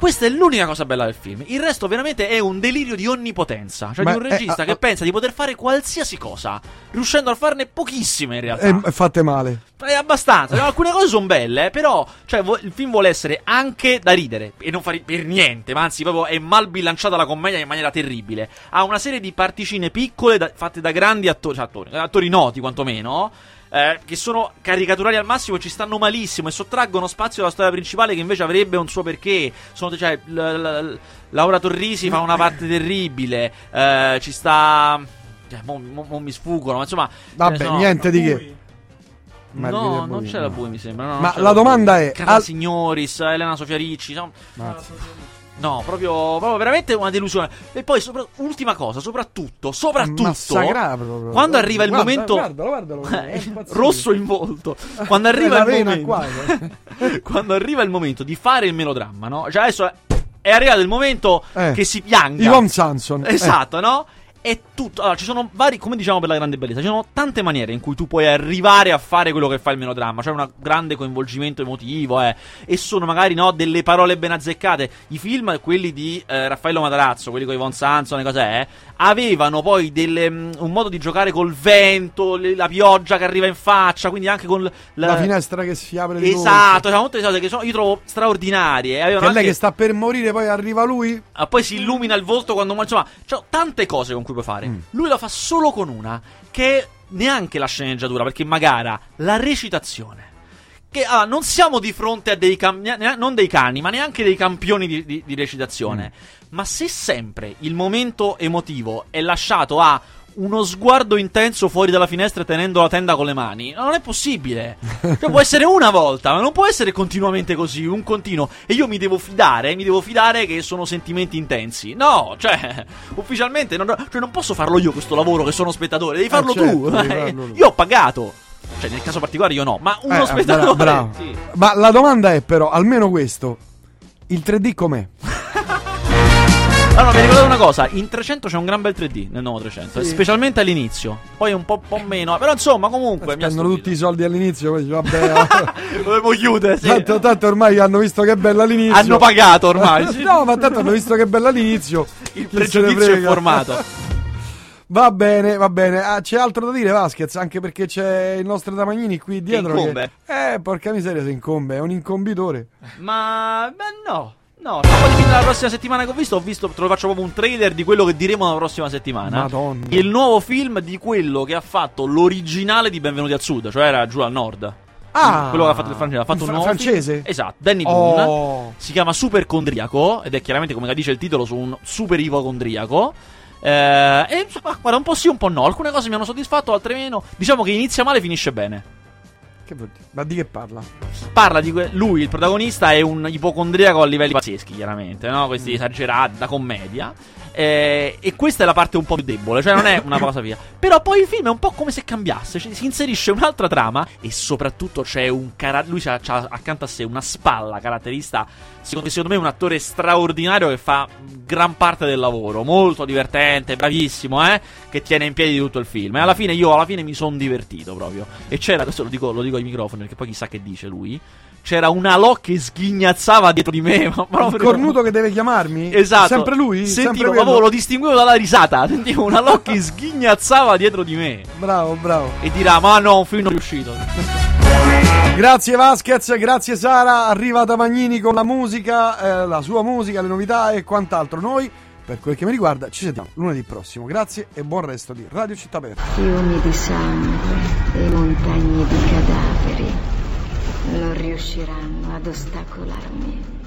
Questa è l'unica cosa bella del film. Il resto veramente è un delirio di onnipotenza. Cioè Ma di un è- regista ah, che ah. pensa di poter fare qualsiasi cosa, riuscendo a farne pochissime in realtà. E, e fate male. È abbastanza. Cioè, Alcune cose sono belle, però cioè, vo- il film vuole essere anche da ridere e non fare per niente, ma anzi, proprio è mal bilanciata la commedia in maniera terribile. Ha una serie di particine piccole da- fatte da grandi attori, cioè attori, attori noti quantomeno. Eh, che sono caricaturali al massimo e ci stanno malissimo e sottraggono spazio alla storia principale che invece avrebbe un suo perché. Sono, cioè, l- l- Laura Torrisi fa una parte terribile. eh, ci sta. Cioè, mo, mo- mo mi sfuggono, ma insomma. Vabbè, sono- niente di che. No, Margherita non Bovino. c'è la Bui, mi sembra. no, non Ma la Bui. domanda è, Carla al- Signoris, Elena Sofia Ricci. No. No, proprio, proprio veramente una delusione. E poi, sopra- ultima cosa, soprattutto, soprattutto. Massacrato proprio. Quando arriva il Guarda, momento. guardalo, guardalo, impazzito. rosso in volto. Quando arriva il momento. qua, quando arriva il momento di fare il melodramma, no? Cioè, adesso è, arrivato il momento Eh. che si pianga. Yvonne Sanson. eh. Esatto, no? È tutto. Allora, ci sono vari, come diciamo per la grande bellezza, ci sono tante maniere in cui tu puoi arrivare a fare quello che fa il melodramma. C'è un grande coinvolgimento emotivo, eh. E sono magari, no, delle parole ben azzeccate. I film, quelli di eh, Raffaello Matarazzo, quelli con Yvonne Sanson e cose, eh, avevano poi delle, mm, un modo di giocare col vento, le- la pioggia che arriva in faccia, quindi anche con l- La finestra che si apre Esatto, sono molte cose che sono, io trovo straordinarie. Avevano Che lei anche- che sta per morire, poi arriva lui. Ah, poi si illumina il volto quando muore. Insomma, c'ho tante cose con cui puoi fare. Mm. Lui la fa solo con una, che è neanche la sceneggiatura, perché magari la recitazione. Che ah, non siamo di fronte a dei cam- dei cani, ma neanche dei campioni di, di- di recitazione. Ma se sempre il momento emotivo è lasciato a uno sguardo intenso fuori dalla finestra tenendo la tenda con le mani, non è possibile. Cioè, può essere una volta, ma non può essere continuamente così, un continuo. E io mi devo fidare, mi devo fidare che sono sentimenti intensi. No, cioè, ufficialmente non, cioè, non posso farlo io questo lavoro che sono spettatore, devi farlo certo, tu. devi farlo tu. Io ho pagato. Cioè, nel caso particolare io no, ma uno Eh, spettatore. bra- bravo. sì. Ma la domanda è però, almeno questo. Il 3D com'è? Allora, mi ricordate una cosa: in 300 c'è un gran bel 3D nel nuovo 300, Sì. specialmente all'inizio. Poi un po', po' meno, però insomma, comunque Spendono tutti i soldi all'inizio, poi dici, vabbè. Dovevo chiudere, sì. tanto, tanto ormai hanno visto che è bella all'inizio. Hanno pagato ormai, sì. no, ma tanto hanno visto che è bella all'inizio. Il pregiudizio è formato. Va bene, va bene. Ah, c'è altro da dire, Vasquez? Anche perché c'è il nostro Damagnini qui dietro. incombe. Che... Eh, porca miseria, se incombe. È un incombitore. Ma, beh, no. No, poi fin dalla prossima settimana che ho visto, ho visto, te lo faccio proprio un trailer di quello che diremo la prossima settimana. Madonna. Il nuovo film di quello che ha fatto l'originale di Benvenuti al Sud, cioè era giù al nord. Ah, quello che ha fatto il francese. Ha fatto un nuovo francese? film. Esatto, Danny Oh. Boone. Si chiama Supercondriaco ed è chiaramente, come dice il titolo, su un super ipocondriaco. Eh, e insomma, guarda, un po' sì, un po' no. Alcune cose mi hanno soddisfatto, altre meno. Diciamo che inizia male, finisce bene. Che vuol dire? Ma di che parla? Parla di que- lui, il protagonista, è un ipocondriaco a livelli pazzeschi, chiaramente, no? Questi esagerati da commedia. Eh, e questa è la parte un po' più debole, cioè non è una cosa via. Però poi il film è un po' come se cambiasse, cioè, si inserisce un'altra trama e soprattutto c'è un cara- lui c'ha, c'ha accanto a sé una spalla caratterista, secondo, secondo me un attore straordinario che fa gran parte del lavoro, molto divertente, bravissimo, eh, che tiene in piedi tutto il film. E alla fine io alla fine mi sono divertito proprio. E c'era, questo lo dico, lo dico ai microfoni perché poi chissà che dice lui. C'era una Loc che sghignazzava dietro di me. Ma Il proprio... cornuto che deve chiamarmi? Esatto. Sempre lui? Sentivo, Sempre lo distinguevo dalla risata. Sentivo una Loc che sghignazzava dietro di me. Bravo, bravo. E dirà: Ma no, un film non è riuscito. Grazie Vasquez, grazie Sara. Arriva Damagnini con la musica, eh, la sua musica, le novità e quant'altro. Noi per quel che mi riguarda ci sentiamo lunedì prossimo. Grazie e buon resto di Radio Città Aperta. Fiumi di sangue e montagne di cadaveri non riusciranno ad ostacolarmi.